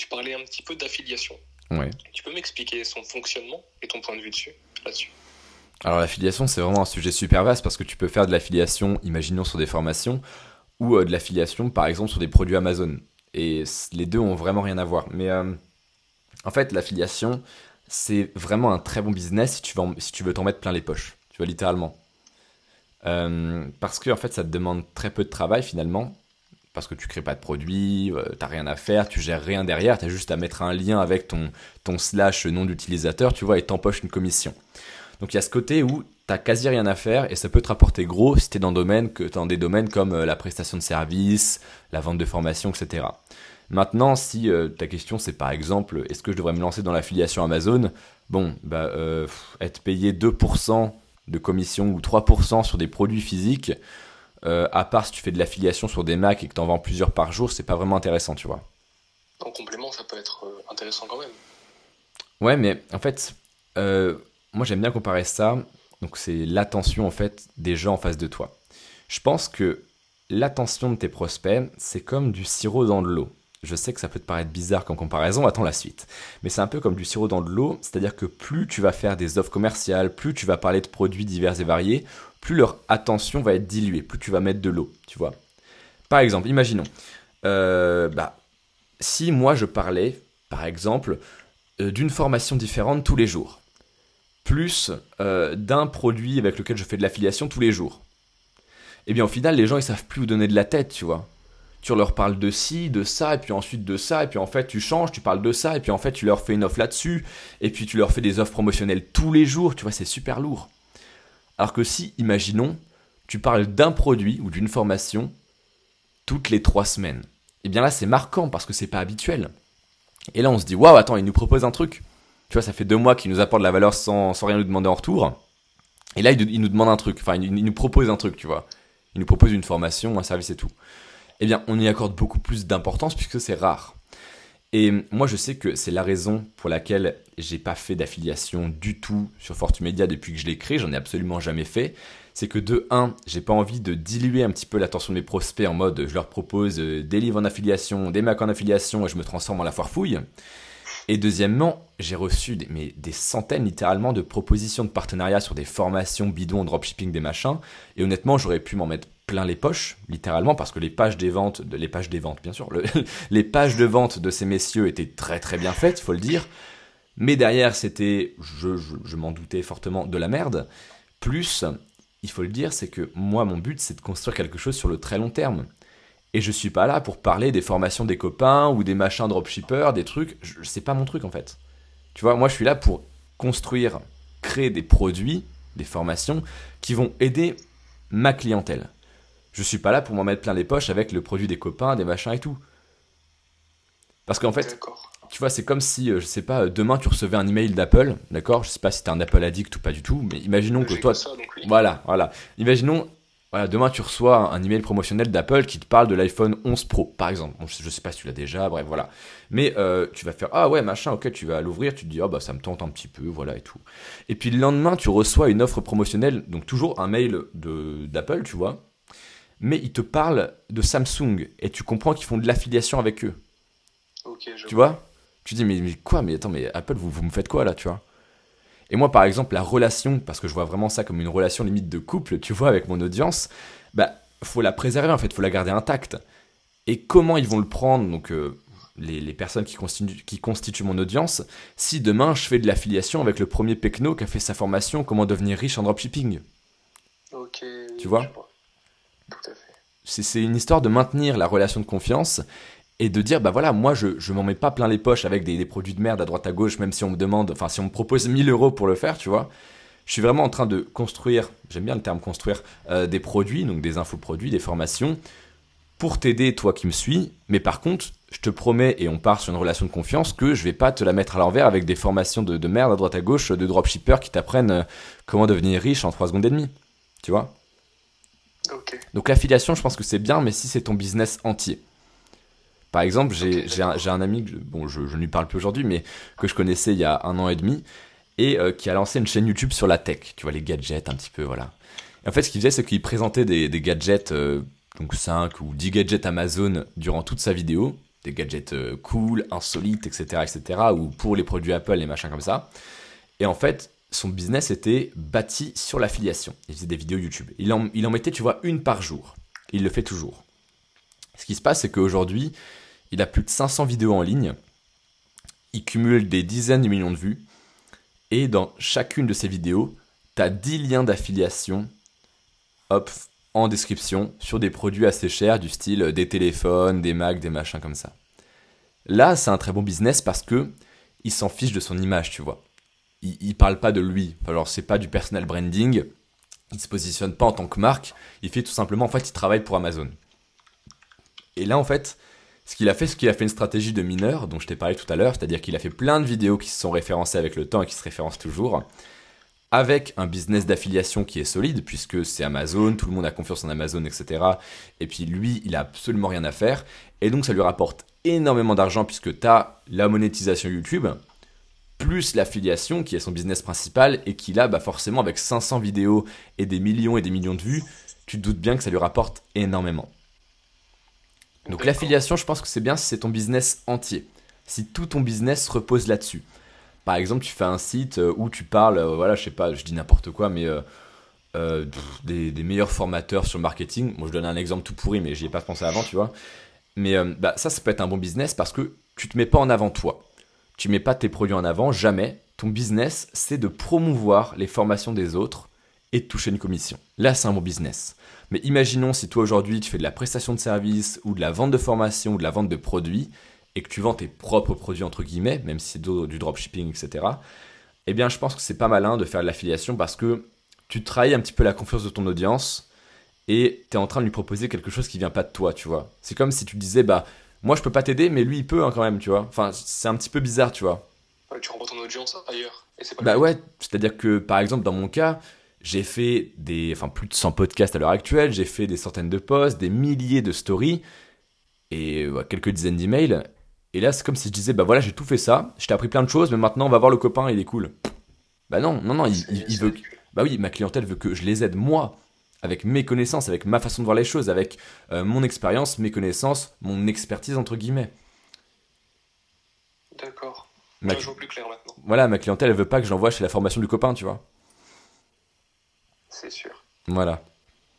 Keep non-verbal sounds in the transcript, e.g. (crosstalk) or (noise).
tu parlais un petit peu d'affiliation. Ouais. Tu peux m'expliquer son fonctionnement et ton point de vue dessus, là-dessus? Alors l'affiliation, c'est vraiment un sujet super vaste parce que tu peux faire de l'affiliation, imaginons sur des formations, ou euh, de l'affiliation, par exemple, sur des produits Amazon. Et les deux ont vraiment rien à voir. Mais euh, en fait, l'affiliation, c'est vraiment un très bon business si tu veux, si tu veux t'en mettre plein les poches. Tu vois, littéralement. Euh, parce que en fait, ça te demande très peu de travail finalement. Parce que tu crées pas de produit, tu t'as rien à faire, tu gères rien derrière, tu as juste à mettre un lien avec ton, slash nom d'utilisateur, tu vois, et t'empoches une commission. Donc il y a ce côté où t'as quasi rien à faire et ça peut te rapporter gros si t'es dans, dans des domaines comme euh, la prestation de services, la vente de formation, etc. Maintenant, si euh, ta question c'est par exemple, est-ce que je devrais me lancer dans l'affiliation Amazon? Bon, bah, euh, être payé 2% de commission ou 3% sur des produits physiques, à part si tu fais de l'affiliation sur des Mac et que tu en vends plusieurs par jour, c'est pas vraiment intéressant, tu vois. En complément, ça peut être intéressant quand même. Ouais, mais en fait, moi j'aime bien comparer ça donc c'est l'attention en fait des gens en face de toi. Je pense que l'attention de tes prospects, c'est comme du sirop dans de l'eau. Je sais que ça peut te paraître bizarre comme comparaison, attends la suite. Mais c'est un peu comme du sirop dans de l'eau, c'est-à-dire que plus tu vas faire des offres commerciales, plus tu vas parler de produits divers et variés, plus leur attention va être diluée, plus tu vas mettre de l'eau, tu vois. Par exemple, imaginons, euh, bah, si moi je parlais, par exemple, euh, d'une formation différente tous les jours, plus euh, d'un produit avec lequel je fais de l'affiliation tous les jours. Eh bien au final, les gens ils savent plus où donner de la tête, tu vois. Tu leur parles de ci, de ça, et puis ensuite de ça, et puis en fait tu changes, tu parles de ça, et puis en fait tu leur fais une offre là-dessus, et puis tu leur fais des offres promotionnelles tous les jours, tu vois, c'est super lourd. Alors que si, imaginons, tu parles d'un produit ou d'une formation toutes les trois semaines, et eh bien là c'est marquant parce que c'est pas habituel. Et là on se dit, waouh, attends, il nous propose un truc. Tu vois, ça fait deux mois qu'il nous apporte de la valeur sans, rien nous demander en retour. Et là, il, nous demande un truc. Enfin, il, nous propose un truc, tu vois. Il nous propose une formation, un service et tout. Eh bien, on y accorde beaucoup plus d'importance puisque c'est rare. Et moi, je sais que c'est la raison pour laquelle j'ai pas fait d'affiliation du tout sur Fortumedia depuis que je l'ai créé. J'en ai absolument jamais fait. C'est que de 1, j'ai pas envie de diluer un petit peu l'attention de mes prospects en mode je leur propose euh, des livres en affiliation, des Macs en affiliation et je me transforme en la foire fouille. Et deuxièmement, j'ai reçu des, centaines littéralement de propositions de partenariat sur des formations bidons dropshipping, des machins. Et honnêtement, j'aurais pu m'en mettre plein les poches, littéralement, parce que les pages des ventes, les pages des ventes, bien sûr, (laughs) les pages de vente de ces messieurs étaient très très bien faites, faut le dire. Mais derrière, c'était, je, m'en doutais fortement, de la merde. Plus, il faut le dire, c'est que moi, mon but, c'est de construire quelque chose sur le très long terme. Et je suis pas là pour parler des formations des copains ou des machins dropshippers, des trucs. Je, c'est pas mon truc en fait. Tu vois, moi je suis là pour construire, créer des produits, des formations qui vont aider ma clientèle. Je suis pas là pour m'en mettre plein les poches avec le produit des copains, des machins et tout. Parce qu'en fait, tu vois, c'est comme si, euh, je sais pas, demain tu recevais un email d'Apple, d'accord? Je sais pas si t'es un Apple addict ou pas du tout, mais imaginons que toi. Voilà, voilà. Imaginons, voilà, demain tu reçois un email promotionnel d'Apple qui te parle de l'iPhone 11 Pro, par exemple. je sais pas si tu l'as déjà, bref, voilà. Mais euh, tu vas faire ah ouais machin, ok, tu vas l'ouvrir, tu te dis ah bah ça me tente un petit peu, voilà et tout. Et puis le lendemain tu reçois une offre promotionnelle, donc toujours un mail d'Apple, tu vois. Mais il te parle de Samsung et tu comprends qu'ils font de l'affiliation avec eux. Je tu vois? Tu dis mais, mais quoi, mais attends, mais Apple vous, vous me faites quoi là, tu vois? Et moi, par exemple, la relation, parce que je vois vraiment ça comme une relation limite de couple, tu vois, avec mon audience, bah, faut la préserver en fait, faut la garder intacte. Et comment ils vont le prendre, donc euh, les, personnes qui constituent, qui constituent mon audience, si demain je fais de l'affiliation avec le premier Pecno qui a fait sa formation Comment devenir riche en dropshipping? Ok. Tu vois C'est une histoire de maintenir la relation de confiance et de dire bah voilà moi je je m'en mets pas plein les poches avec des, produits de merde à droite à gauche même si on me demande enfin si on me propose 1000 euros pour le faire tu vois. Je suis vraiment en train de construire j'aime bien le terme construire euh, des produits donc des infoproduits des formations pour t'aider toi qui me suis. Mais par contre je te promets et on part sur une relation de confiance que je vais pas te la mettre à l'envers avec des formations de, de merde à droite à gauche de dropshippers qui t'apprennent euh, comment devenir riche en 3 secondes et demie tu vois donc l'affiliation je pense que c'est bien mais si c'est ton business entier par exemple, j'ai un, ami, bon, je, ne lui parle plus aujourd'hui, mais que je connaissais il y a un an et demi, et euh, qui a lancé une chaîne YouTube sur la tech, tu vois, les gadgets un petit peu, voilà. Et en fait, ce qu'il faisait, c'est qu'il présentait des, gadgets, euh, donc 5 ou 10 gadgets Amazon durant toute sa vidéo, des gadgets euh, cool, insolites, etc., etc., ou pour les produits Apple, les machins comme ça. Et en fait, son business était bâti sur l'affiliation. Il faisait des vidéos YouTube. Il en, mettait, tu vois, une par jour. Il le fait toujours. Ce qui se passe, c'est qu'aujourd'hui, il a plus de 500 vidéos en ligne. Il cumule des dizaines de millions de vues. Et dans chacune de ses vidéos, tu as 10 liens d'affiliation hop, en description sur des produits assez chers du style des téléphones, des Macs, des machins comme ça. Là, c'est un très bon business parce que il s'en fiche de son image, tu vois. Il, il parle pas de lui. Alors, c'est pas du personal branding. Il se positionne pas en tant que marque. Il fait tout simplement, en fait, il travaille pour Amazon. Et là, en fait, ce qu'il a fait, c'est qu'il a fait une stratégie de mineur, dont je t'ai parlé tout à l'heure, c'est-à-dire qu'il a fait plein de vidéos qui se sont référencées avec le temps et qui se référencent toujours avec un business d'affiliation qui est solide, puisque c'est Amazon, tout le monde a confiance en Amazon, etc. Et puis lui, il a absolument rien à faire. Et donc ça lui rapporte énormément d'argent, puisque tu as la monétisation YouTube, plus l'affiliation, qui est son business principal, et qui là, bah forcément, avec 500 vidéos et des millions et des millions de vues, tu te doutes bien que ça lui rapporte énormément. Donc l'affiliation, je pense que c'est bien si c'est ton business entier. Si tout ton business repose là-dessus. Par exemple, tu fais un site euh, où tu parles, euh, voilà, je sais pas, je dis n'importe quoi, mais euh, des, meilleurs formateurs sur le marketing. Moi, je donne un exemple tout pourri, mais j'y ai pas pensé avant, tu vois. Mais bah, ça, ça peut être un bon business parce que tu te mets pas en avant toi. Tu mets pas tes produits en avant, jamais. Ton business, c'est de promouvoir les formations des autres et de toucher une commission. Là, c'est un bon business. Mais imaginons si toi aujourd'hui tu fais de la prestation de service ou de la vente de formation ou de la vente de produits, et que tu vends tes propres produits entre guillemets, même si c'est du dropshipping, etc., eh bien je pense que c'est pas malin de faire de l'affiliation parce que tu trahis un petit peu la confiance de ton audience et tu es en train de lui proposer quelque chose qui vient pas de toi, tu vois. C'est comme si tu disais, bah, moi je peux pas t'aider, mais lui il peut hein, quand même, tu vois. Enfin, c'est un petit peu bizarre, tu vois. tu renvoies ton audience ailleurs. bah ouais, c'est-à-dire que par exemple dans mon cas, j'ai fait des, enfin plus de 100 podcasts à l'heure actuelle, j'ai fait des centaines de posts, des milliers de stories et quelques dizaines d'emails. Et là, c'est comme si je disais, bah voilà, j'ai tout fait ça, je t'ai appris plein de choses, mais maintenant on va voir le copain, il est cool. Bah non, non, non, il, veut. Bah oui, ma clientèle veut que je les aide moi, avec mes connaissances, avec ma façon de voir les choses, avec euh, mon expérience, mes connaissances, mon expertise entre guillemets. D'accord. Ma... plus clair maintenant. Voilà, ma clientèle, elle veut pas que j'envoie chez la formation du copain, tu vois. C'est sûr. Voilà.